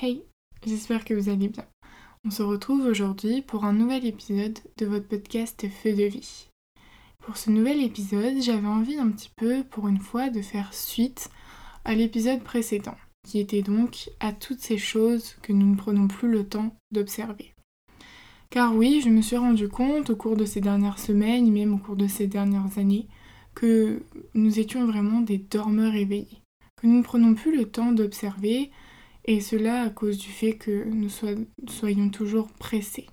Hey, j'espère que vous allez bien. On se retrouve aujourd'hui pour un nouvel épisode de votre podcast Feu de vie. Pour ce nouvel épisode, j'avais envie un petit peu, pour une fois, de faire suite à l'épisode précédent, qui était donc à toutes ces choses que nous ne prenons plus le temps d'observer. Car oui, je me suis rendu compte au cours de ces dernières semaines, même au cours de ces dernières années, que nous étions vraiment des dormeurs éveillés, que nous ne prenons plus le temps d'observer, et cela à cause du fait que nous soyons toujours pressés,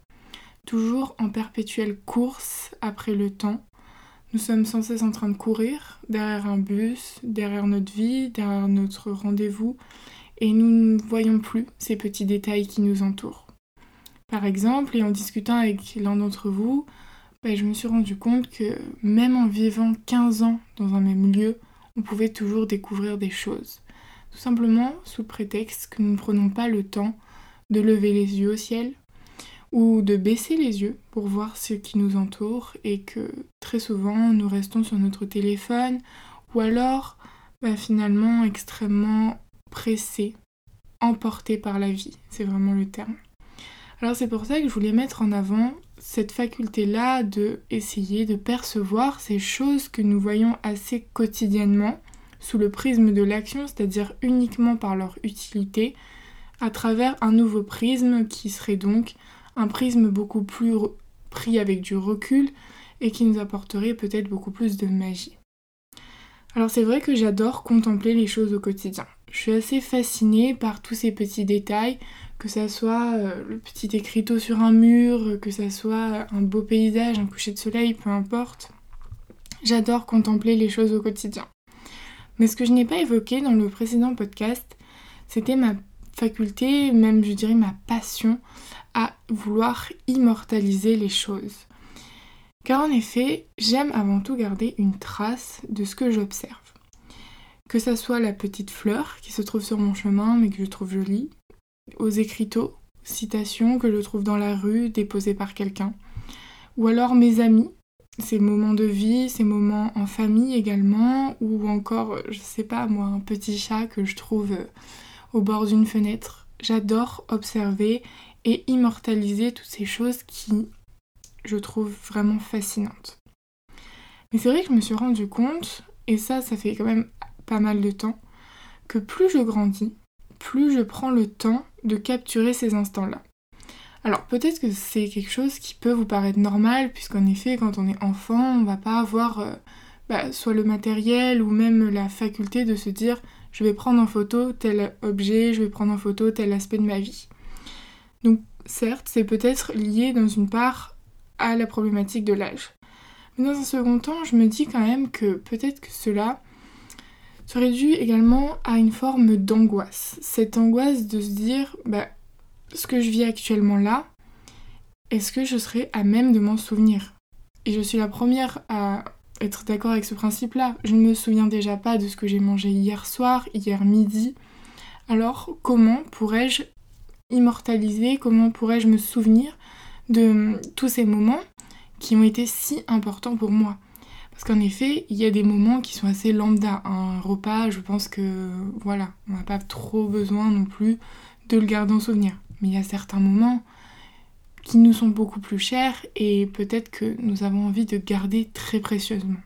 toujours en perpétuelle course après le temps. Nous sommes sans cesse en train de courir derrière un bus, derrière notre vie, derrière notre rendez-vous, et nous ne voyons plus ces petits détails qui nous entourent. Par exemple, et en discutant avec l'un d'entre vous, bah, je me suis rendu compte que même en vivant 15 ans dans un même lieu, on pouvait toujours découvrir des choses. Tout simplement sous prétexte que nous ne prenons pas le temps de lever les yeux au ciel ou de baisser les yeux pour voir ce qui nous entoure et que très souvent nous restons sur notre téléphone ou alors bah, finalement extrêmement pressés, emportés par la vie, c'est vraiment le terme. Alors c'est pour ça que je voulais mettre en avant cette faculté-là de essayer de percevoir ces choses que nous voyons assez quotidiennement sous le prisme de l'action, c'est-à-dire uniquement par leur utilité, à travers un nouveau prisme qui serait donc un prisme beaucoup plus pris avec du recul et qui nous apporterait peut-être beaucoup plus de magie. Alors c'est vrai que j'adore contempler les choses au quotidien. Je suis assez fascinée par tous ces petits détails, que ça soit euh, le petit écriteau sur un mur, que ça soit un beau paysage, un coucher de soleil, peu importe. J'adore contempler les choses au quotidien. Mais ce que je n'ai pas évoqué dans le précédent podcast, c'était ma faculté, même je dirais ma passion à vouloir immortaliser les choses. Car en effet, j'aime avant tout garder une trace de ce que j'observe. Que ça soit la petite fleur qui se trouve sur mon chemin mais que je trouve jolie, aux écriteaux, citations que je trouve dans la rue déposées par quelqu'un, ou alors mes amis, ces moments de vie, ces moments en famille également, ou encore, je sais pas moi, un petit chat que je trouve euh, au bord d'une fenêtre. J'adore observer et immortaliser toutes ces choses qui, je trouve vraiment fascinantes. Mais c'est vrai que je me suis rendu compte, et ça, ça fait quand même pas mal de temps, que plus je grandis, plus je prends le temps de capturer ces instants-là. Alors peut-être que c'est quelque chose qui peut vous paraître normal, puisqu'en effet, quand on est enfant, on va pas avoir euh, bah, soit le matériel ou même la faculté de se dire je vais prendre en photo tel objet, je vais prendre en photo tel aspect de ma vie. Donc certes, c'est peut-être lié dans une part à la problématique de l'âge. Mais dans un second temps, je me dis quand même que peut-être que cela serait dû également à une forme d'angoisse. Cette angoisse de se dire, bah, ce que je vis actuellement là, est-ce que je serais à même de m'en souvenir? Et je suis la première à être d'accord avec ce principe-là. Je ne me souviens déjà pas de ce que j'ai mangé hier soir, hier midi. Alors comment pourrais-je immortaliser, comment pourrais-je me souvenir de tous ces moments qui ont été si importants pour moi? Parce qu'en effet, il y a des moments qui sont assez lambda. Un repas, je pense que voilà, on n'a pas trop besoin non plus de le garder en souvenir. Mais il y a certains moments qui nous sont beaucoup plus chers et peut-être que nous avons envie de garder très précieusement.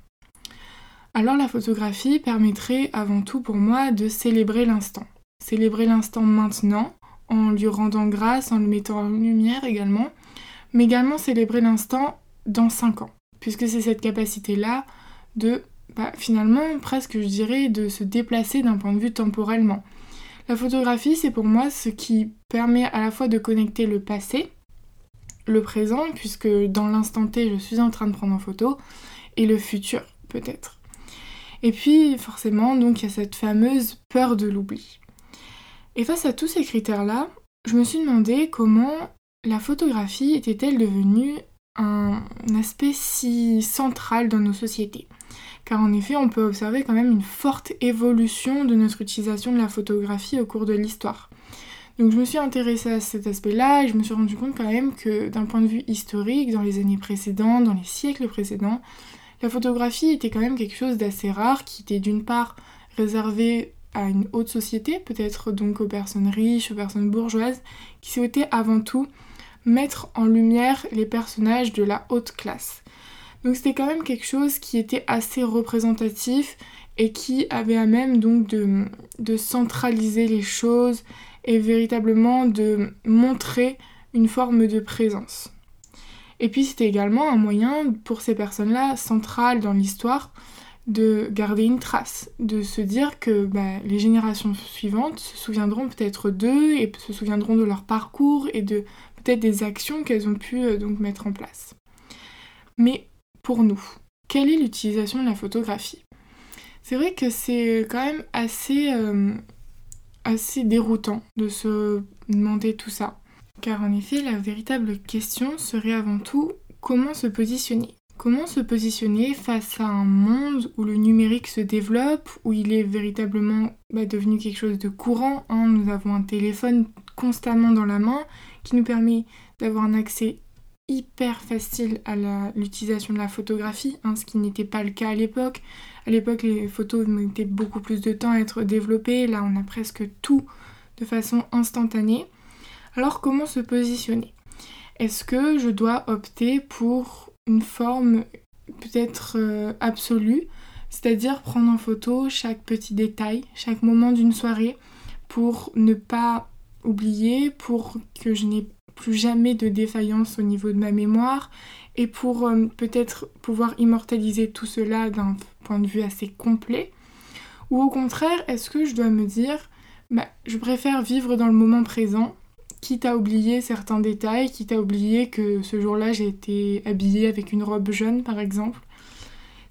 Alors la photographie permettrait avant tout pour moi de célébrer l'instant. Célébrer l'instant maintenant, en lui rendant grâce, en le mettant en lumière également, mais également célébrer l'instant dans 5 ans puisque c'est cette capacité-là de, bah, finalement, presque je dirais, de se déplacer d'un point de vue temporellement. La photographie, c'est pour moi ce qui permet à la fois de connecter le passé, le présent, puisque dans l'instant T, je suis en train de prendre en photo, et le futur, peut-être. Et puis, forcément, donc, il y a cette fameuse peur de l'oubli. Et face à tous ces critères-là, je me suis demandé comment la photographie était-elle devenue un aspect si central dans nos sociétés. Car en effet, on peut observer quand même une forte évolution de notre utilisation de la photographie au cours de l'histoire. Donc je me suis intéressée à cet aspect-là et je me suis rendu compte quand même que d'un point de vue historique, dans les années précédentes, dans les siècles précédents, la photographie était quand même quelque chose d'assez rare qui était d'une part réservé à une haute société, peut-être donc aux personnes riches, aux personnes bourgeoises, qui souhaitaient avant tout mettre en lumière les personnages de la haute classe. Donc c'était quand même quelque chose qui était assez représentatif et qui avait à même donc de, de centraliser les choses et véritablement de montrer une forme de présence. Et puis c'était également un moyen pour ces personnes-là, centrales dans l'histoire, de garder une trace, de se dire que bah, les générations suivantes se souviendront peut-être d'eux et se souviendront de leur parcours et de peut-être des actions qu'elles ont pu euh, donc mettre en place. Mais pour nous, quelle est l'utilisation de la photographie? C'est vrai que c'est quand même assez, euh, assez déroutant de se demander tout ça. Car en effet, la véritable question serait avant tout comment se positionner? Comment se positionner face à un monde où le numérique se développe, où il est véritablement bah, devenu quelque chose de courant hein? Nous avons un téléphone constamment dans la main qui nous permet d'avoir un accès hyper facile à l'utilisation de la photographie, hein, ce qui n'était pas le cas à l'époque. À l'époque, les photos mettaient beaucoup plus de temps à être développées. Là, on a presque tout de façon instantanée. Alors, comment se positionner? Est-ce que je dois opter pour une forme peut-être euh, absolue, c'est-à-dire prendre en photo chaque petit détail, chaque moment d'une soirée pour ne pas oublier, pour que je n'ai plus jamais de défaillance au niveau de ma mémoire et pour euh, peut-être pouvoir immortaliser tout cela d'un point de vue assez complet. Ou au contraire, est-ce que je dois me dire, bah, je préfère vivre dans le moment présent quitte à oublier certains détails, quitte à oublier que ce jour-là j'ai été habillée avec une robe jaune par exemple.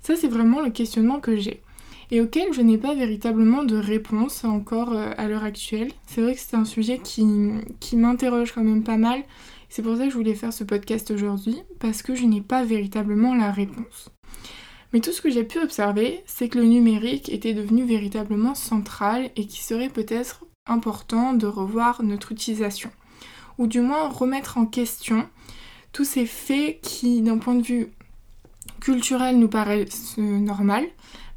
Ça c'est vraiment le questionnement que j'ai et auquel je n'ai pas véritablement de réponse encore euh, à l'heure actuelle. C'est vrai que c'est un sujet qui, qui m'interroge quand même pas mal. C'est pour ça que je voulais faire ce podcast aujourd'hui, parce que je n'ai pas véritablement la réponse. Mais tout ce que j'ai pu observer, c'est que le numérique était devenu véritablement central et qui serait peut-être important de revoir notre utilisation ou du moins remettre en question tous ces faits qui, d'un point de vue culturel, nous paraissent euh, normaux,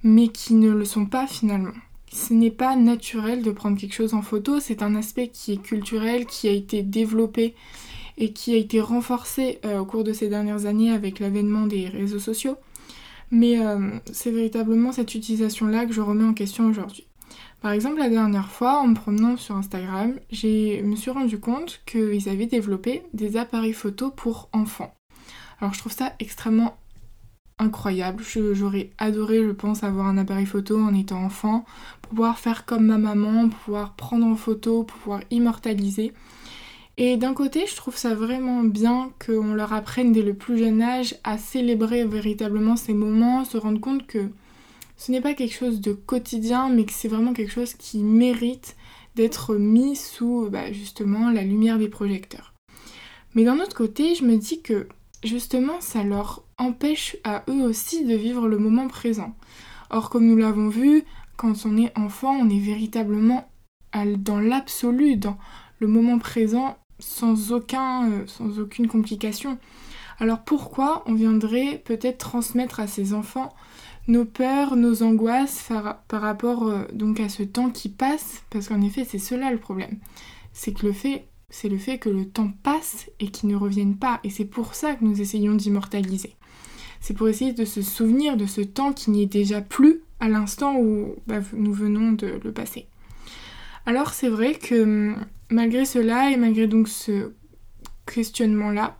mais qui ne le sont pas finalement. Ce n'est pas naturel de prendre quelque chose en photo, c'est un aspect qui est culturel, qui a été développé et qui a été renforcé euh, au cours de ces dernières années avec l'avènement des réseaux sociaux. Mais euh, c'est véritablement cette utilisation-là que je remets en question aujourd'hui. Par exemple, la dernière fois, en me promenant sur Instagram, je me suis rendu compte qu'ils avaient développé des appareils photo pour enfants. Alors je trouve ça extrêmement incroyable. J'aurais adoré, je pense, avoir un appareil photo en étant enfant, pouvoir faire comme ma maman, pouvoir prendre en photo, pouvoir immortaliser. Et d'un côté, je trouve ça vraiment bien qu'on leur apprenne dès le plus jeune âge à célébrer véritablement ces moments, se rendre compte que ce n'est pas quelque chose de quotidien, mais que c'est vraiment quelque chose qui mérite d'être mis sous bah, justement la lumière des projecteurs. Mais d'un autre côté, je me dis que justement ça leur empêche à eux aussi de vivre le moment présent. Or, comme nous l'avons vu, quand on est enfant, on est véritablement dans l'absolu, dans le moment présent, euh, sans aucune complication. Alors pourquoi on viendrait peut-être transmettre à ces enfants nos peurs, nos angoisses par, rapport euh, donc à ce temps qui passe, parce qu'en effet c'est cela le problème, c'est que le fait c'est le fait que le temps passe et qu'il ne revienne pas, et c'est pour ça que nous essayons d'immortaliser. C'est pour essayer de se souvenir de ce temps qui n'y est déjà plus à l'instant où bah, nous venons de le passer. Alors c'est vrai que hum, malgré cela et malgré donc ce questionnement-là,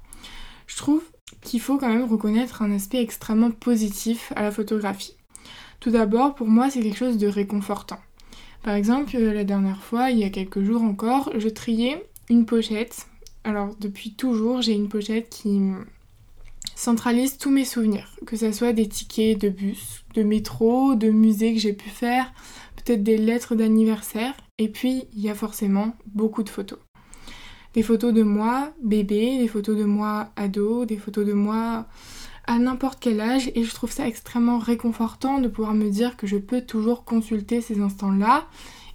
je trouve qu'il faut quand même reconnaître un aspect extrêmement positif à la photographie. Tout d'abord, pour moi, c'est quelque chose de réconfortant. Par exemple, euh, la dernière fois, il y a quelques jours encore, je triais une pochette. Alors, depuis toujours, j'ai une pochette qui centralise tous mes souvenirs, que ce soit des tickets de bus, de métro, de musée que j'ai pu faire, peut-être des lettres d'anniversaire, et puis il y a forcément beaucoup de photos. Des photos de moi bébé, des photos de moi ado, des photos de moi à n'importe quel âge. Et je trouve ça extrêmement réconfortant de pouvoir me dire que je peux toujours consulter ces instants-là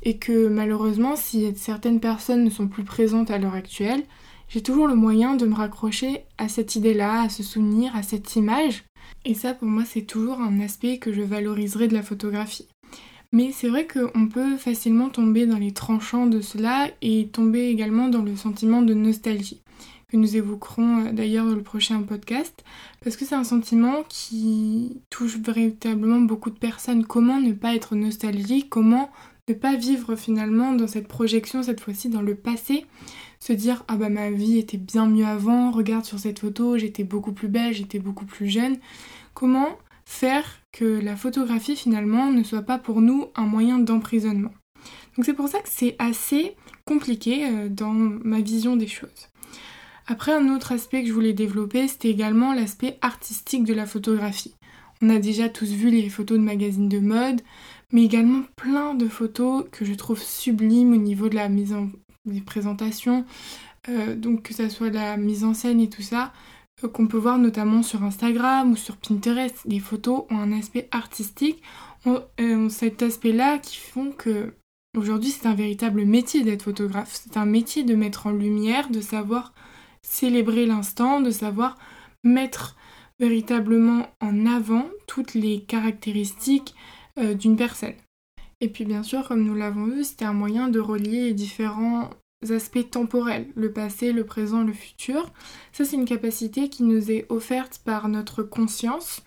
et que malheureusement si certaines personnes ne sont plus présentes à l'heure actuelle, j'ai toujours le moyen de me raccrocher à cette idée-là, à ce souvenir, à cette image. Et ça pour moi c'est toujours un aspect que je valoriserai de la photographie. Mais c'est vrai qu'on peut facilement tomber dans les tranchants de cela et tomber également dans le sentiment de nostalgie que nous évoquerons euh, d'ailleurs dans le prochain podcast, parce que c'est un sentiment qui touche véritablement beaucoup de personnes. Comment ne pas être nostalgique? Comment ne pas vivre finalement dans cette projection, cette fois-ci dans le passé Se dire ah bah ma vie était bien mieux avant, regarde sur cette photo, j'étais beaucoup plus belle, j'étais beaucoup plus jeune. Comment faire que la photographie finalement ne soit pas pour nous un moyen d'emprisonnement? Donc c'est pour ça que c'est assez compliqué euh, dans ma vision des choses. Après, un autre aspect que je voulais développer, c'était également l'aspect artistique de la photographie. On a déjà tous vu les photos de magazines de mode, mais également plein de photos que je trouve sublimes au niveau de la mise en des euh, donc que ça soit la mise en scène et tout ça, euh, qu'on peut voir notamment sur Instagram ou sur Pinterest. Les photos ont un aspect artistique, ont, euh, cet aspect-là qui font que aujourd'hui c'est un véritable métier d'être photographe. C'est un métier de mettre en lumière, de savoir célébrer l'instant, de savoir mettre véritablement en avant toutes les caractéristiques euh, d'une personne. Et puis bien sûr, comme nous l'avons vu, c'était un moyen de relier différents aspects temporels, le passé, le présent, le futur. Ça, c'est une capacité qui nous est offerte par notre conscience.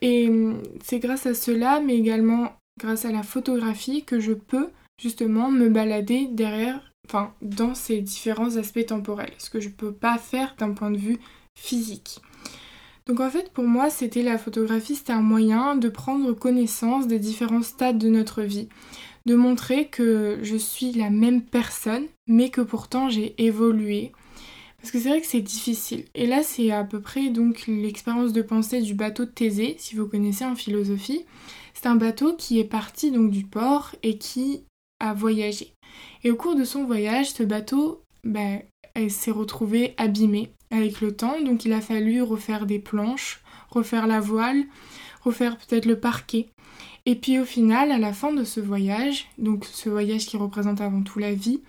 Et hum, c'est grâce à cela, mais également grâce à la photographie, que je peux justement me balader derrière enfin, dans ces différents aspects temporels, ce que je ne peux pas faire d'un point de vue physique. Donc en fait, pour moi, c'était la photographie, c'était un moyen de prendre connaissance des différents stades de notre vie, de montrer que je suis la même personne, mais que pourtant j'ai évolué. Parce que c'est vrai que c'est difficile. Et là, c'est à peu près donc l'expérience de pensée du bateau de Thésée, si vous connaissez en philosophie. C'est un bateau qui est parti donc du port et qui a voyagé. Et au cours de son voyage, ce bateau bah, s'est retrouvé abîmé avec le temps, donc il a fallu refaire des planches, refaire la voile, refaire peut-être le parquet. Et puis au final, à la fin de ce voyage, donc ce voyage qui représente avant tout la vie,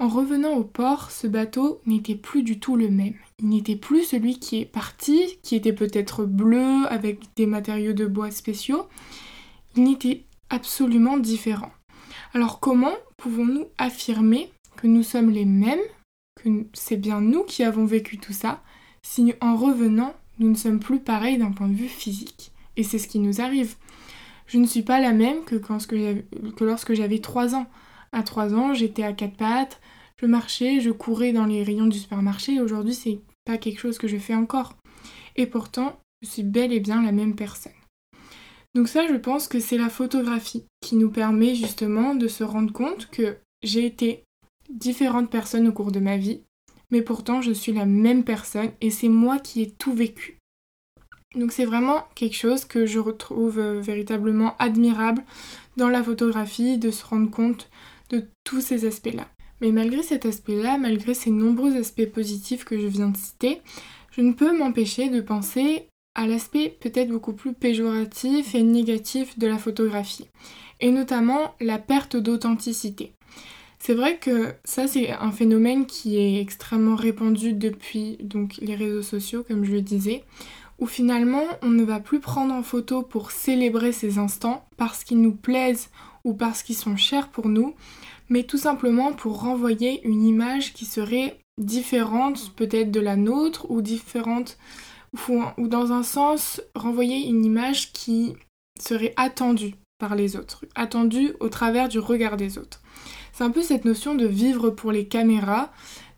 en revenant au port, ce bateau n'était plus du tout le même. Il n'était plus celui qui est parti, qui était peut-être bleu avec des matériaux de bois spéciaux. Il n'était absolument différent. Alors comment pouvons-nous affirmer que nous sommes les mêmes, que c'est bien nous qui avons vécu tout ça, si en revenant, nous ne sommes plus pareils d'un point de vue physique Et c'est ce qui nous arrive. Je ne suis pas la même que, que lorsque j'avais 3 ans. À 3 ans, j'étais à quatre pattes, je marchais, je courais dans les rayons du supermarché, aujourd'hui, c'est pas quelque chose que je fais encore. Et pourtant, je suis bel et bien la même personne. Donc ça, je pense que c'est la photographie qui nous permet justement de se rendre compte que j'ai été différentes personnes au cours de ma vie, mais pourtant je suis la même personne et c'est moi qui ai tout vécu. Donc c'est vraiment quelque chose que je retrouve euh, véritablement admirable dans la photographie, de se rendre compte de tous ces aspects-là. Mais malgré cet aspect-là, malgré ces nombreux aspects positifs que je viens de citer, je ne peux m'empêcher de penser à l'aspect peut-être beaucoup plus péjoratif et négatif de la photographie, et notamment la perte d'authenticité. C'est vrai que ça c'est un phénomène qui est extrêmement répandu depuis donc les réseaux sociaux comme je le disais, où finalement on ne va plus prendre en photo pour célébrer ces instants parce qu'ils nous plaisent ou parce qu'ils sont chers pour nous, mais tout simplement pour renvoyer une image qui serait différente peut-être de la nôtre ou différente ou, dans un sens renvoyer une image qui serait attendue par les autres, attendue au travers du regard des autres. C'est un peu cette notion de vivre pour les caméras.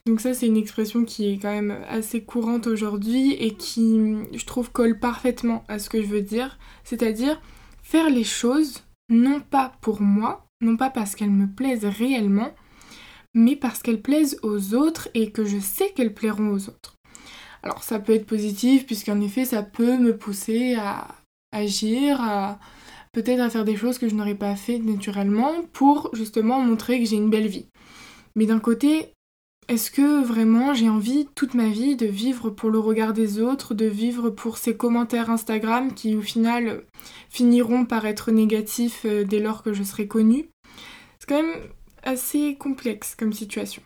Donc ça c'est une expression qui est quand même assez courante aujourd'hui et qui je trouve colle parfaitement à ce que je veux dire, c'est-à-dire faire les choses non pas pour moi, non pas parce qu'elles me plaisent réellement, mais parce qu'elles plaisent aux autres et que je sais qu'elles plairont aux autres. Alors ça peut être positif puisqu'en effet ça peut me pousser à agir, à peut-être à faire des choses que je n'aurais pas fait naturellement pour justement montrer que j'ai une belle vie. Mais d'un côté, est-ce que vraiment j'ai envie toute ma vie de vivre pour le regard des autres, de vivre pour ces commentaires Instagram qui au final finiront par être négatifs euh, dès lors que je serai connue? C'est quand même assez complexe comme situation.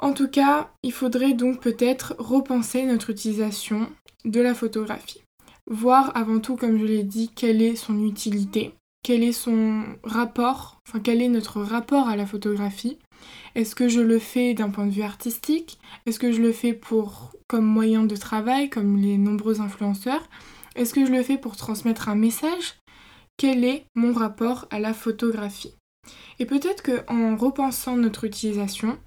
En tout cas, il faudrait donc peut-être repenser notre utilisation de la photographie. Voir avant tout, comme je l'ai dit, quelle est son utilité, quel est son rapport, enfin quel est notre rapport à la photographie. Est-ce que je le fais d'un point de vue artistique? Est-ce que je le fais pour comme moyen de travail, comme les nombreux influenceurs? Est-ce que je le fais pour transmettre un message? Quel est mon rapport à la photographie? Et peut-être qu'en repensant notre utilisation,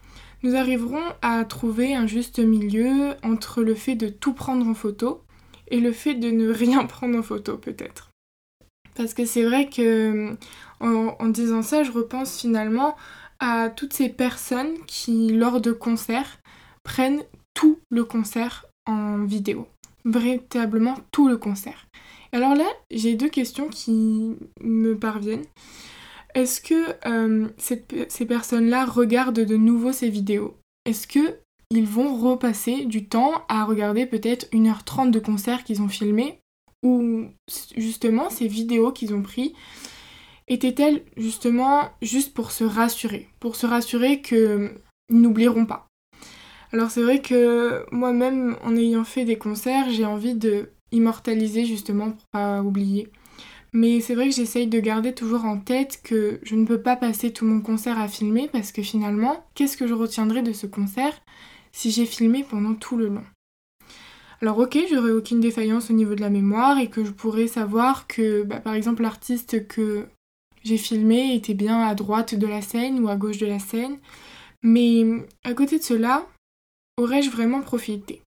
nous arriverons à trouver un juste milieu entre le fait de tout prendre en photo et le fait de ne rien prendre en photo peut-être. Parce que c'est vrai que en, disant ça, je repense finalement à toutes ces personnes qui, lors de concerts, prennent tout le concert en vidéo. Véritablement tout le concert. Alors là, j'ai deux questions qui me parviennent. Est-ce que euh, ces personnes-là regardent de nouveau ces vidéos? Est-ce que ils vont repasser du temps à regarder peut-être 1h30 de concert qu'ils ont filmé ou justement ces vidéos qu'ils ont pris étaient-elles justement juste pour se rassurer, pour se rassurer qu'ils n'oublieront pas. Alors c'est vrai que moi-même en ayant fait des concerts, j'ai envie de immortaliser justement pour pas oublier. Mais c'est vrai que j'essaye de garder toujours en tête que je ne peux pas passer tout mon concert à filmer parce que finalement, qu'est-ce que je retiendrai de ce concert si j'ai filmé pendant tout le long. Alors ok, j'aurais aucune défaillance au niveau de la mémoire et que je pourrais savoir que bah, par exemple l'artiste que j'ai filmé était bien à droite de la scène ou à gauche de la scène, mais à côté de cela, aurais-je vraiment profité?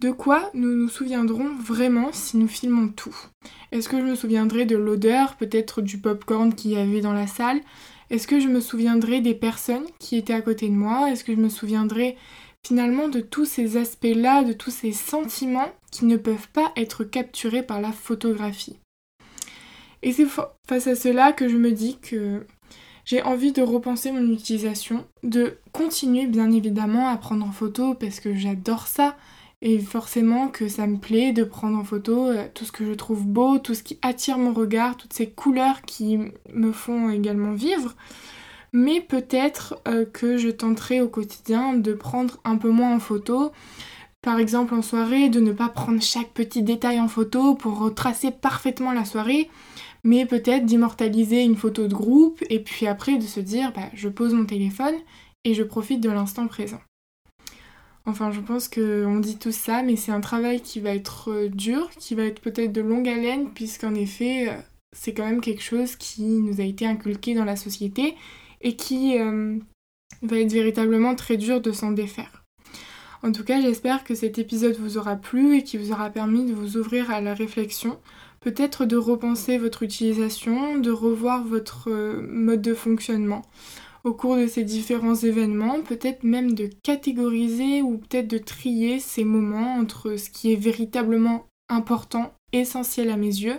De quoi nous nous souviendrons vraiment si nous filmons tout? Est-ce que je me souviendrai de l'odeur, peut-être du popcorn qu'il y avait dans la salle? Est-ce que je me souviendrai des personnes qui étaient à côté de moi? Est-ce que je me souviendrai finalement de tous ces aspects-là, de tous ces sentiments qui ne peuvent pas être capturés par la photographie Et c'est face à cela que je me dis que j'ai envie de repenser mon utilisation, de continuer bien évidemment à prendre en photo parce que j'adore ça, et forcément que ça me plaît de prendre en photo euh, tout ce que je trouve beau, tout ce qui attire mon regard, toutes ces couleurs qui me font également vivre. Mais peut-être euh, que je tenterai au quotidien de prendre un peu moins en photo. Par exemple en soirée, de ne pas prendre chaque petit détail en photo pour retracer parfaitement la soirée, mais peut-être d'immortaliser une photo de groupe et puis après de se dire bah, je pose mon téléphone et je profite de l'instant présent. Enfin, je pense qu'on dit tout ça, mais c'est un travail qui va être euh, dur, qui va être peut-être de longue haleine, puisqu'en effet, euh, c'est quand même quelque chose qui nous a été inculqué dans la société et qui euh, va être véritablement très dur de s'en défaire. En tout cas, j'espère que cet épisode vous aura plu et qui vous aura permis de vous ouvrir à la réflexion, peut-être de repenser votre utilisation, de revoir votre mode de fonctionnement au cours de ces différents événements, peut-être même de catégoriser ou peut-être de trier ces moments entre ce qui est véritablement important, essentiel à mes yeux,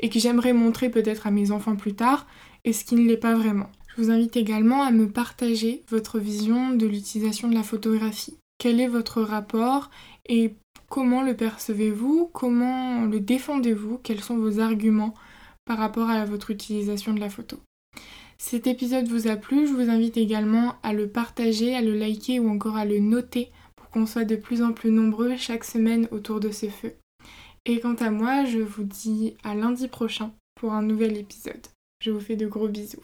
et que j'aimerais montrer peut-être à mes enfants plus tard, et ce qui ne l'est pas vraiment. Je vous invite également à me partager votre vision de l'utilisation de la photographie. Quel est votre rapport et comment le percevez-vous? Comment le défendez-vous? Quels sont vos arguments par rapport à votre utilisation de la photo? Cet épisode vous a plu, je vous invite également à le partager, à le liker ou encore à le noter pour qu'on soit de plus en plus nombreux chaque semaine autour de ce feu. Et quant à moi, je vous dis à lundi prochain pour un nouvel épisode. Je vous fais de gros bisous.